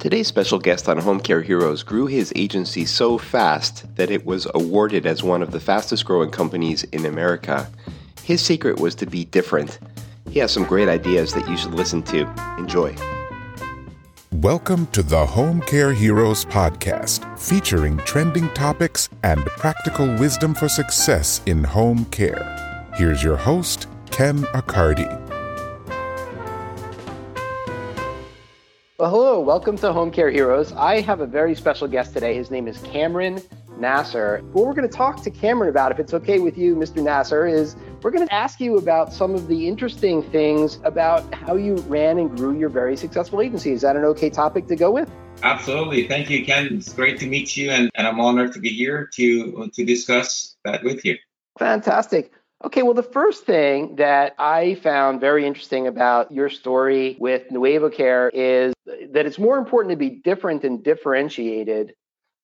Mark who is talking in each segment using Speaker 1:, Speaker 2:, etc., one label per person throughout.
Speaker 1: Today's special guest on Home Care Heroes grew his agency so fast that it was awarded as one of the fastest growing companies in America. His secret was to be different. He has some great ideas that you should listen to. Enjoy.
Speaker 2: Welcome to the Home Care Heroes podcast, featuring trending topics and practical wisdom for success in home care. Here's your host, Ken Accardi.
Speaker 1: Hello, welcome to Home Care Heroes. I have a very special guest today. His name is Cameron Nasser. What we're going to talk to Cameron about, if it's okay with you, Mr. Nasser, is we're going to ask you about some of the interesting things about how you ran and grew your very successful agency. Is that an okay topic to go with?
Speaker 3: Absolutely. Thank you, Ken. It's great to meet you, and, and I'm honored to be here to, to discuss that with you.
Speaker 1: Fantastic. Okay, well, the first thing that I found very interesting about your story with Nueva Care is that it's more important to be different and differentiated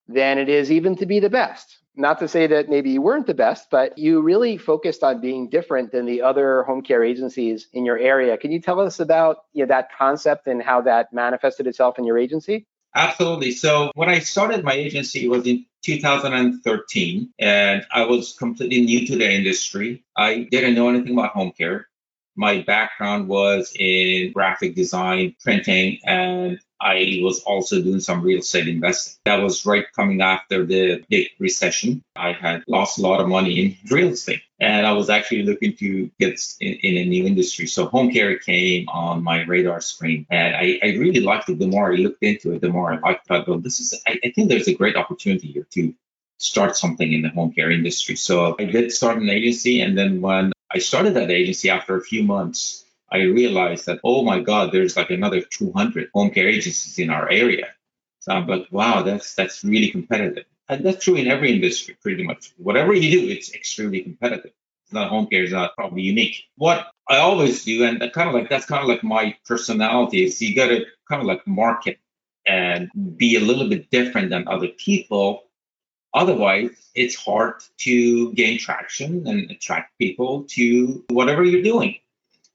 Speaker 1: than it is even to be the best. Not to say that maybe you weren't the best, but you really focused on being different than the other home care agencies in your area. Can you tell us about you know, that concept and how that manifested itself in your agency?
Speaker 3: Absolutely. So when I started my agency was in 2013 and I was completely new to the industry. I didn't know anything about home care. My background was in graphic design, printing, and I was also doing some real estate investing. That was right coming after the big recession. I had lost a lot of money in real estate and I was actually looking to get in, in, a new industry. So home care came on my radar screen and I, I, really liked it. The more I looked into it, the more I liked it. Well, this is, I, I think there's a great opportunity here to start something in the home care industry. So I did start an agency and then when I started that agency after a few months, I realized that, oh my God, there's like another 200 home care agencies in our area. So I'm like, wow, that's that's really competitive. And that's true in every industry, pretty much. Whatever you do, it's extremely competitive. It's not home care is not probably unique. What I always do, and kind of like that's kind of like my personality, is you got to kind of like market and be a little bit different than other people. Otherwise, it's hard to gain traction and attract people to whatever you're doing.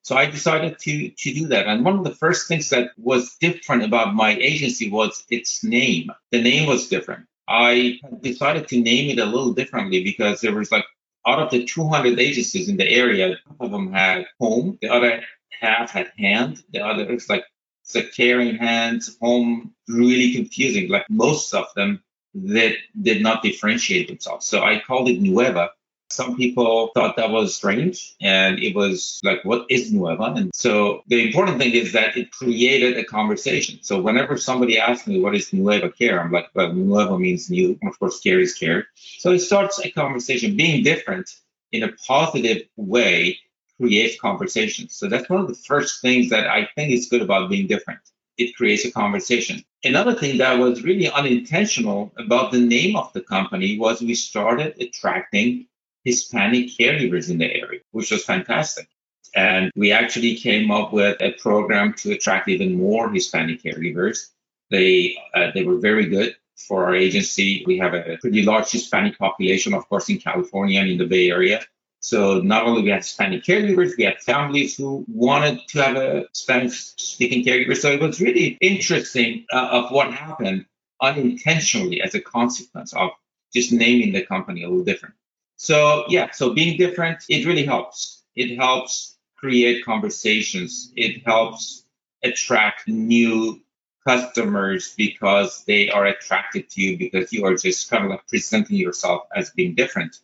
Speaker 3: So I decided to to do that. And one of the first things that was different about my agency was its name. The name was different. I decided to name it a little differently because there was like out of the 200 agencies in the area, half of them had home, the other half had hand, the other is like it's caring hands, home, really confusing. Like most of them that did not differentiate themselves. So I called it Nueva some people thought that was strange and it was like, what is Nueva? And so the important thing is that it created a conversation. So whenever somebody asks me what is Nueva care, I'm like, well, Nueva means new. And Of course, care is care. So it starts a conversation. Being different in a positive way creates conversations. So that's one of the first things that I think is good about being different. It creates a conversation. Another thing that was really unintentional about the name of the company was we started attracting Hispanic caregivers in the area, which was fantastic. And we actually came up with a program to attract even more Hispanic caregivers. They uh, they were very good for our agency. We have a pretty large Hispanic population, of course, in California and in the Bay Area. So not only we had Hispanic caregivers, we had families who wanted to have a Spanish-speaking caregiver. So it was really interesting uh, of what happened unintentionally as a consequence of just naming the company a little different. So yeah, so being different, it really helps. It helps create conversations. It helps attract new customers because they are attracted to you because you are just kind of like presenting yourself as being different.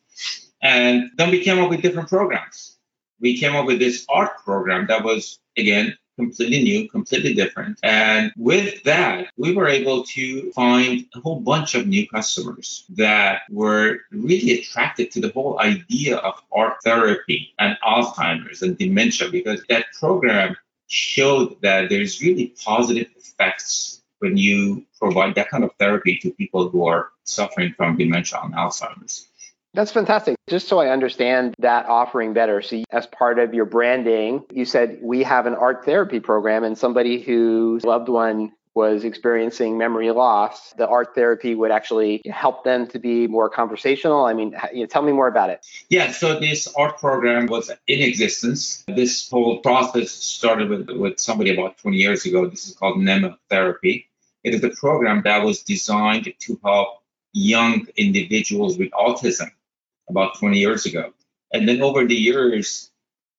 Speaker 3: And then we came up with different programs. We came up with this art program that was again completely new, completely different. And with that, we were able to find a whole bunch of new customers that were really attracted to the whole idea of art therapy and Alzheimer's and dementia because that program showed that there's really positive effects when you provide that kind of therapy to people who are suffering from dementia and Alzheimer's.
Speaker 1: That's fantastic. Just so I understand that offering better. So, as part of your branding, you said we have an art therapy program, and somebody whose loved one was experiencing memory loss, the art therapy would actually help them to be more conversational. I mean, you know, tell me more about it.
Speaker 3: Yeah, so this art program was in existence. This whole process started with, with somebody about 20 years ago. This is called NEMA therapy. It is a program that was designed to help young individuals with autism about 20 years ago. And then over the years,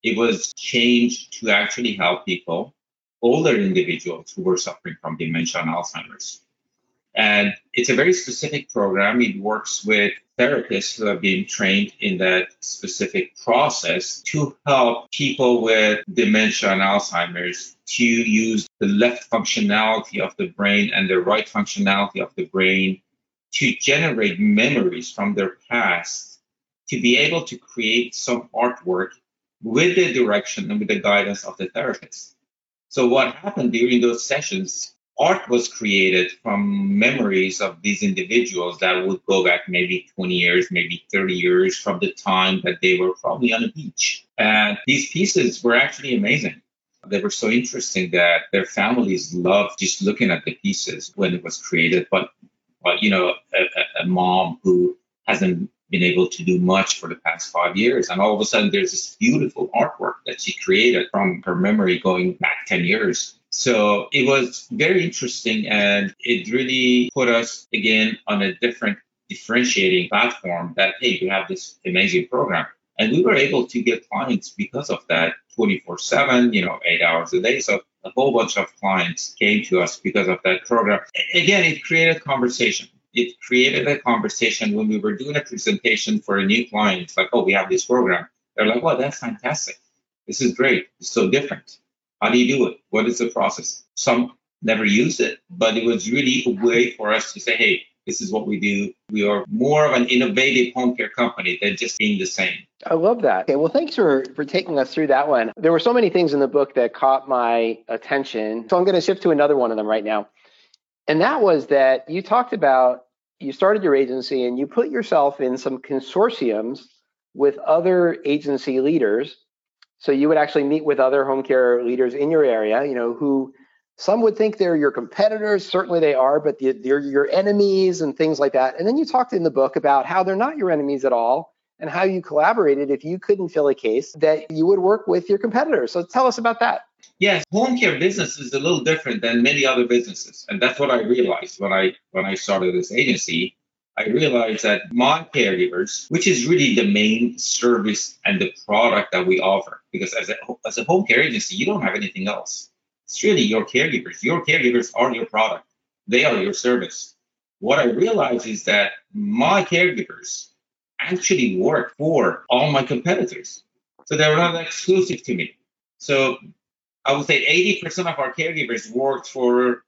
Speaker 3: it was changed to actually help people, older individuals who were suffering from dementia and Alzheimer's. And it's a very specific program. It works with therapists who have been trained in that specific process to help people with dementia and Alzheimer's to use the left functionality of the brain and the right functionality of the brain to generate memories from their past to be able to create some artwork with the direction and with the guidance of the therapist. So what happened during those sessions, art was created from memories of these individuals that would go back maybe 20 years, maybe 30 years from the time that they were probably on a beach. And these pieces were actually amazing. They were so interesting that their families loved just looking at the pieces when it was created. But, but you know, a, a mom who hasn't been able to do much for the past five years. And all of a sudden, there's this beautiful artwork that she created from her memory going back 10 years. So it was very interesting and it really put us again on a different differentiating platform that, hey, we have this amazing program. And we were able to get clients because of that 24 7, you know, eight hours a day. So a whole bunch of clients came to us because of that program. Again, it created conversation it created a conversation when we were doing a presentation for a new client. It's like, oh, we have this program. They're like, oh, that's fantastic. This is great. It's so different. How do you do it? What is the process? Some never use it, but it was really a way for us to say, hey, this is what we do. We are more of an innovative home care company than just being the same.
Speaker 1: I love that. Okay, well, thanks for for taking us through that one. There were so many things in the book that caught my attention, so I'm going to shift to another one of them right now. And that was that you talked about you started your agency and you put yourself in some consortiums with other agency leaders. So you would actually meet with other home care leaders in your area, you know, who some would think they're your competitors. Certainly they are, but they're your enemies and things like that. And then you talked in the book about how they're not your enemies at all and how you collaborated if you couldn't fill a case that you would work with your competitors. So tell us about that.
Speaker 3: Yes, home care business is a little different than many other businesses, and that's what I realized when I when I started this agency. I realized that my caregivers, which is really the main service and the product that we offer, because as a as a home care agency, you don't have anything else. It's really your caregivers. Your caregivers are your product. They are your service. What I realized is that my caregivers actually work for all my competitors. So they're not exclusive to me. So I would say 80% of our caregivers worked for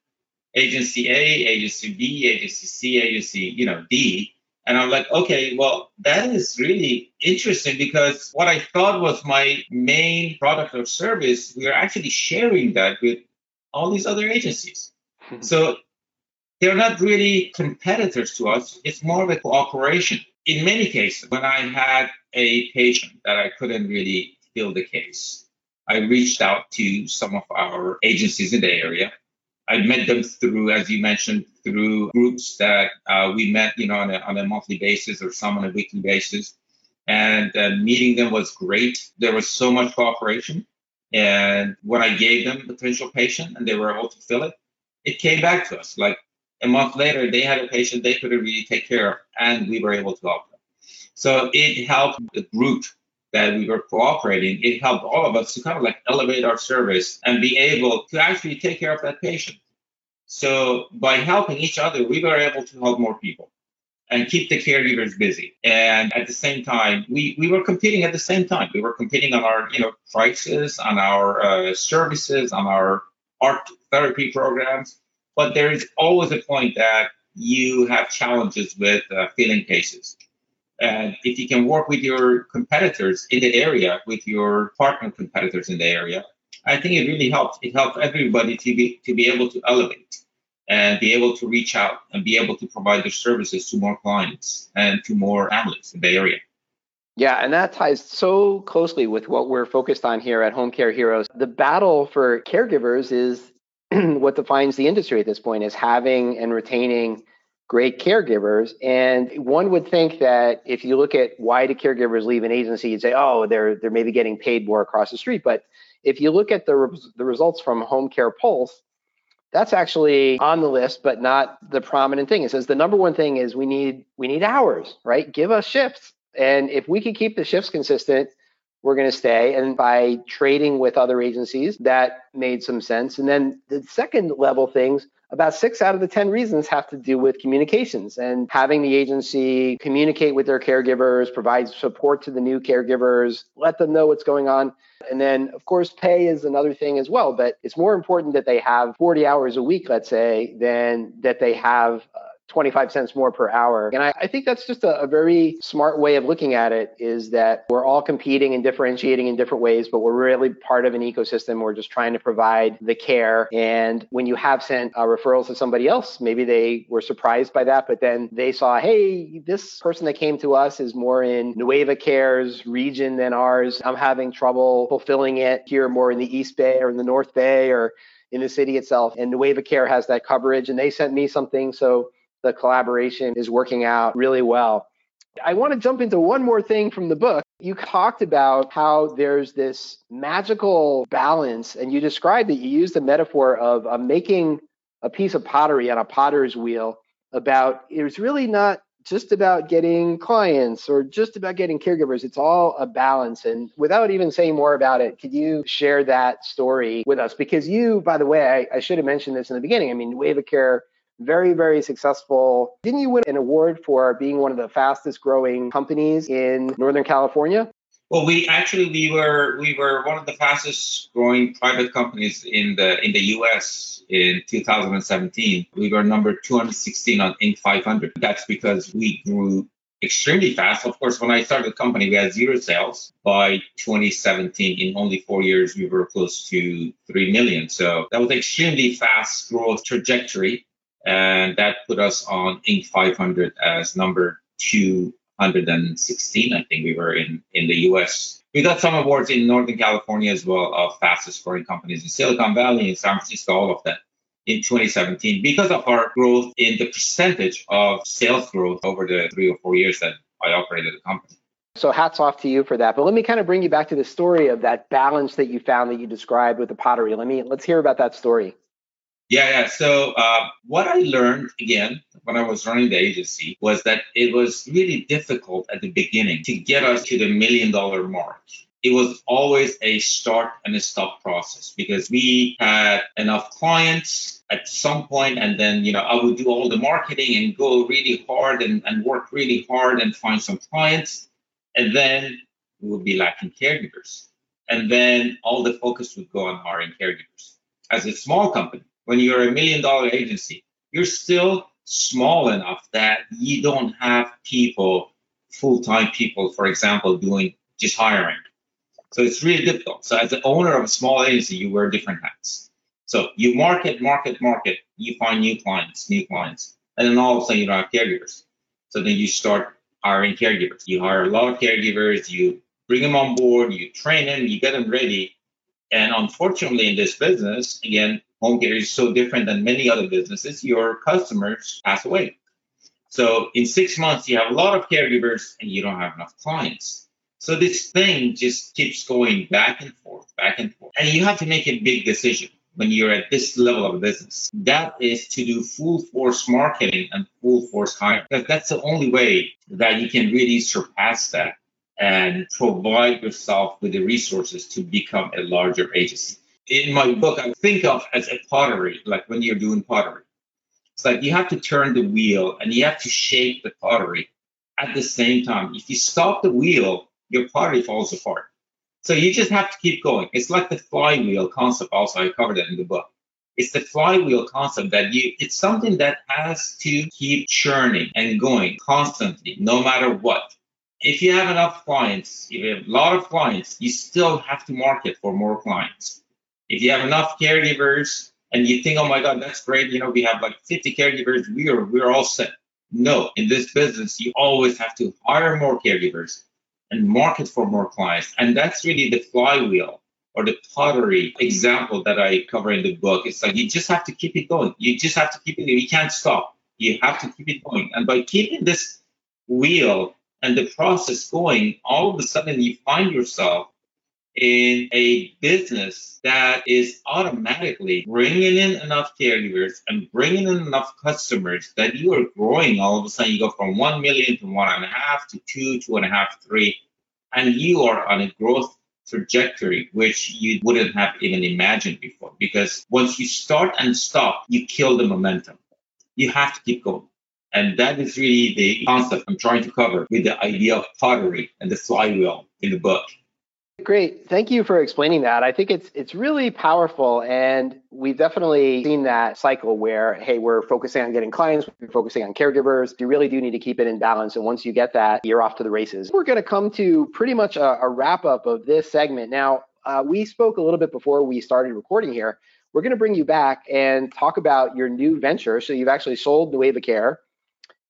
Speaker 3: agency A, agency B, agency C, agency, you know, D. And I'm like, okay, well, that is really interesting because what I thought was my main product or service, we are actually sharing that with all these other agencies. Hmm. so they're not really competitors to us. It's more of a cooperation. In many cases, when I had a patient that I couldn't really fill the case, I reached out to some of our agencies in the area. I met them through, as you mentioned, through groups that uh, we met, you know, on a, on a monthly basis or some on a weekly basis. And uh, meeting them was great. There was so much cooperation. And when I gave them a potential patient and they were able to fill it, it came back to us. Like a month later, they had a patient they couldn't really take care of, and we were able to help them. So it helped the group that we were cooperating, it helped all of us to kind of like elevate our service and be able to actually take care of that patient. So by helping each other, we were able to help more people and keep the caregivers busy. And at the same time, we, we were competing at the same time. We were competing on our, you know, prices, on our uh, services, on our art therapy programs. But there is always a point that you have challenges with uh, filling cases. And if you can work with your competitors in the area, with your partner competitors in the area, I think it really helps. It helps everybody to be to be able to elevate and be able to reach out and be able to provide their services to more clients and to more families in the area.
Speaker 1: Yeah, and that ties so closely with what we're focused on here at Home Care Heroes. The battle for caregivers is what defines the industry at this point is having and retaining great caregivers. And one would think that if you look at why do caregivers leave an agency, you'd say, oh, they're they're maybe getting paid more across the street. But if you look at the the results from Home Care Pulse, that's actually on the list, but not the prominent thing. It says the number one thing is we need we need hours, right? Give us shifts. And if we can keep the shifts consistent, we're going to stay. And by trading with other agencies, that made some sense. And then the second level things, about six out of the 10 reasons have to do with communications and having the agency communicate with their caregivers, provide support to the new caregivers, let them know what's going on. And then, of course, pay is another thing as well. But it's more important that they have 40 hours a week, let's say, than that they have uh, 25 cents more per hour. And I, I think that's just a, a, very smart way of looking at it is that we're all competing and differentiating in different ways, but we're really part of an ecosystem. We're just trying to provide the care. And when you have sent uh, referrals to somebody else, maybe they were surprised by that, but then they saw, hey, this person that came to us is more in Nueva Care's region than ours. I'm having trouble fulfilling it here more in the East Bay or in the North Bay or in the city itself. And Nueva Care has that coverage and they sent me something. So the collaboration is working out really well. I want to jump into one more thing from the book. You talked about how there's this magical balance, and you described that You used the metaphor of uh, making a piece of pottery on a potter's wheel. About it was really not just about getting clients or just about getting caregivers. It's all a balance. And without even saying more about it, could you share that story with us? Because you, by the way, I, I should have mentioned this in the beginning. I mean, Nueva Care very, very successful. Didn't you win an award for being one of the fastest growing companies in Northern California?
Speaker 3: Well, we actually we were we were one of the fastest growing private companies in the in the U.S. in 2017. We were number 216 on Inc. 500. That's because we grew extremely fast. Of course, when I started the company, we had zero sales. By 2017, in only four years, we were close to 3 million. So that was extremely fast growth trajectory and that put us on Inc. 500 as number 216. I think we were in in the U.S. We got some awards in Northern California as well of fastest growing companies in Silicon Valley, in San Francisco, all of that in 2017 because of our growth in the percentage of sales growth over the three or four years that I operated the company.
Speaker 1: So hats off to you for that. But let me kind of bring you back to the story of that balance that you found that you described with the pottery. Let me let's hear about that story.
Speaker 3: Yeah, yeah. So uh, what I learned again when I was running the agency was that it was really difficult at the beginning to get us to the million dollar mark. It was always a start and a stop process because we had enough clients at some point and then you know i would do all the marketing and go really hard and, and work really hard and find some clients and then we would be lacking caregivers and then all the focus would go on hiring caregivers as a small company when you're a million dollar agency, you're still small enough that you don't have people, full time people, for example, doing just hiring. So it's really difficult. So as the owner of a small agency, you wear different hats. So you market, market, market, you find new clients, new clients, and then all of a sudden you don't have caregivers. So then you start hiring caregivers. You hire a lot of caregivers, you bring them on board, you train them, you get them ready. And unfortunately, in this business, again, home care is so different than many other businesses, your customers pass away. So in six months, you have a lot of caregivers and you don't have enough clients. So this thing just keeps going back and forth, back and forth. And you have to make a big decision when you're at this level of business. That is to do full force marketing and full force hiring. Because that's the only way that you can really surpass that and provide yourself with the resources to become a larger agency in my book, I think of as a pottery, like when you're doing pottery. It's like you have to turn the wheel and you have to shape the pottery at the same time. If you stop the wheel, your pottery falls apart. So you just have to keep going. It's like the flywheel concept. Also, I covered it in the book. It's the flywheel concept that you, it's something that has to keep churning and going constantly, no matter what. If you have enough clients, if you have a lot of clients, you still have to market for more clients. If you have enough caregivers and you think, oh my God, that's great, you know, we have like 50 caregivers, we are we're all set. No, in this business, you always have to hire more caregivers and market for more clients. And that's really the flywheel or the pottery example that I cover in the book. It's like you just have to keep it going. You just have to keep it, you can't stop. You have to keep it going. And by keeping this wheel and the process going, all of a sudden you find yourself in a business that is automatically bringing in enough caregivers and bringing in enough customers that you are growing all of a sudden. You go from 1 million to one and a half to two two and a half three and you are on a growth trajectory which you wouldn't have even imagined before. Because once you start and stop you kill the momentum. You have to keep going. And that is really the concept i'm trying to cover with the idea of pottery and the flywheel in the book
Speaker 1: Great. Thank you for explaining that. I think it's it's really powerful and we've definitely seen that cycle where hey, we're focusing on getting clients, we're focusing on caregivers. You really do need to keep it in balance and once you get that, you're off to the races. We're going to come to pretty much a, a wrap up of this segment. Now, uh, we spoke a little bit before we started recording here. We're going to bring you back and talk about your new venture. So you've actually sold Nueva Care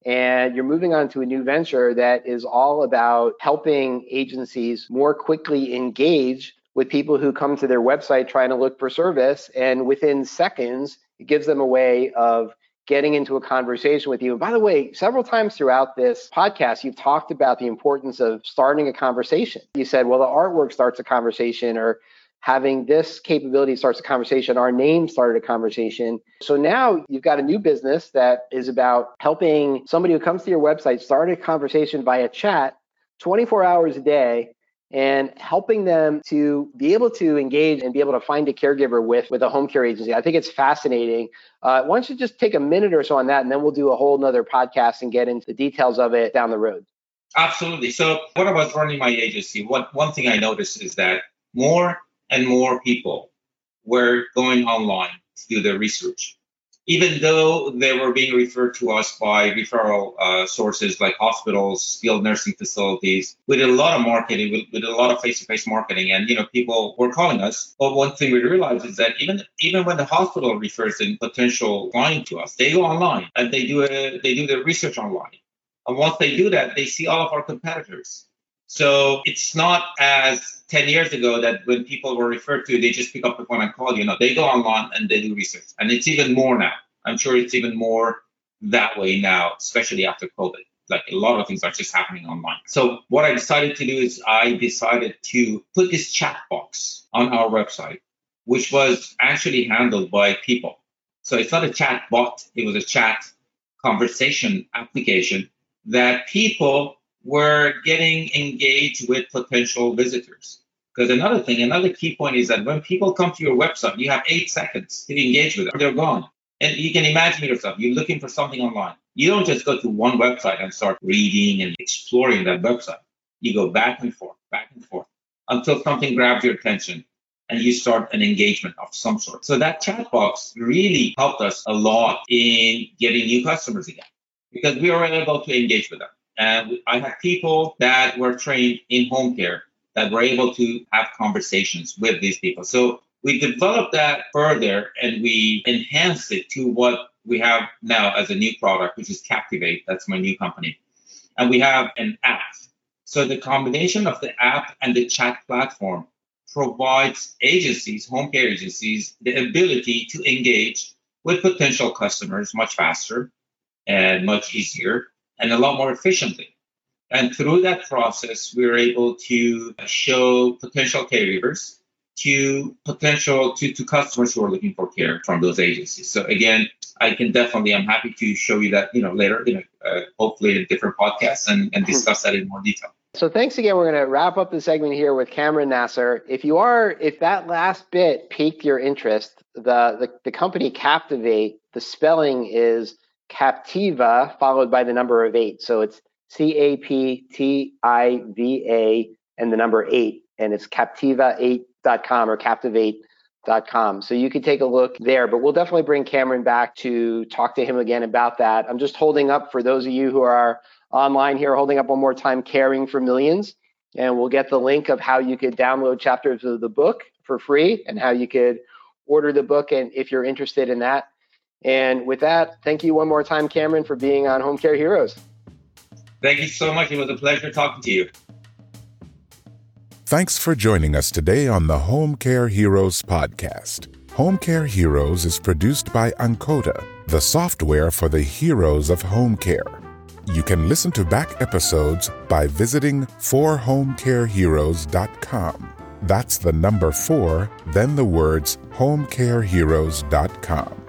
Speaker 1: and you're moving on to a new venture that is all about helping agencies more quickly engage with people who come to their website trying to look for service. And within seconds, it gives them a way of getting into a conversation with you. And by the way, several times throughout this podcast, you've talked about the importance of starting a conversation. You said, well, the artwork starts a conversation, or having this capability starts a conversation. Our name started a conversation. So now you've got a new business that is about helping somebody who comes to your website start a conversation via chat 24 hours a day and helping them to be able to engage and be able to find a caregiver with with a home care agency. I think it's fascinating. Uh, why don't you just take a minute or so on that, and then we'll do a whole nother podcast and get into the details of it down the road.
Speaker 3: Absolutely. So, when I was running my agency, what one thing I noticed is that more and more people were going online to do their research. Even though they were being referred to us by referral uh, sources like hospitals, skilled nursing facilities, we did a lot of marketing, we, we did a lot of face-to-face marketing, and you know people were calling us. But one thing we realized is that even even when the hospital refers a potential client to us, they go online and they do a, they do their research online. And once they do that, they see all of our competitors so it's not as 10 years ago that when people were referred to, they just pick up the phone and call you. No, they go online and they do research. And it's even more now. I'm sure it's even more that way now, especially after COVID. Like a lot of things are just happening online. So what I decided to do is I decided to put this chat box on our website, which was actually handled by people. So it's not a chat bot, it was a chat conversation application that people we're getting engaged with potential visitors. Because another thing, another key point is that when people come to your website, you have eight seconds to engage with them. They're gone. And you can imagine yourself, you're looking for something online. You don't just go to one website and start reading and exploring that website. You go back and forth, back and forth until something grabs your attention and you start an engagement of some sort. So that chat box really helped us a lot in getting new customers again because we were able to engage with them. And I had people that were trained in home care that were able to have conversations with these people. So we developed that further and we enhanced it to what we have now as a new product, which is Captivate. That's my new company. And we have an app. So the combination of the app and the chat platform provides agencies, home care agencies, the ability to engage with potential customers much faster and much easier and a lot more efficiently. And through that process, we were able to show potential caregivers to potential to, to customers who are looking for care from those agencies. So again, I can definitely, I'm happy to show you that, you know, later, you know, uh, hopefully in different podcasts and, and discuss that in more detail.
Speaker 1: So thanks again. We're going to wrap up the segment here with Cameron Nasser. If you are, if that last bit piqued your interest, the, the, the company Captivate, the spelling is Captiva followed by the number of eight. So it's C A P T I V A and the number eight. And it's captiva8.com or captivate.com. So you can take a look there. But we'll definitely bring Cameron back to talk to him again about that. I'm just holding up for those of you who are online here, holding up one more time, Caring for Millions. And we'll get the link of how you could download chapters of the book for free and how you could order the book. And if you're interested in that, and with that, thank you one more time, Cameron, for being on Home Care Heroes.
Speaker 3: Thank you so much. It was a pleasure talking to you.
Speaker 2: Thanks for joining us today on the Home Care Heroes podcast. Home Care Heroes is produced by Ankota, the software for the heroes of home care. You can listen to back episodes by visiting forhomecareheroes.com. That's the number four, then the words homecareheroes.com.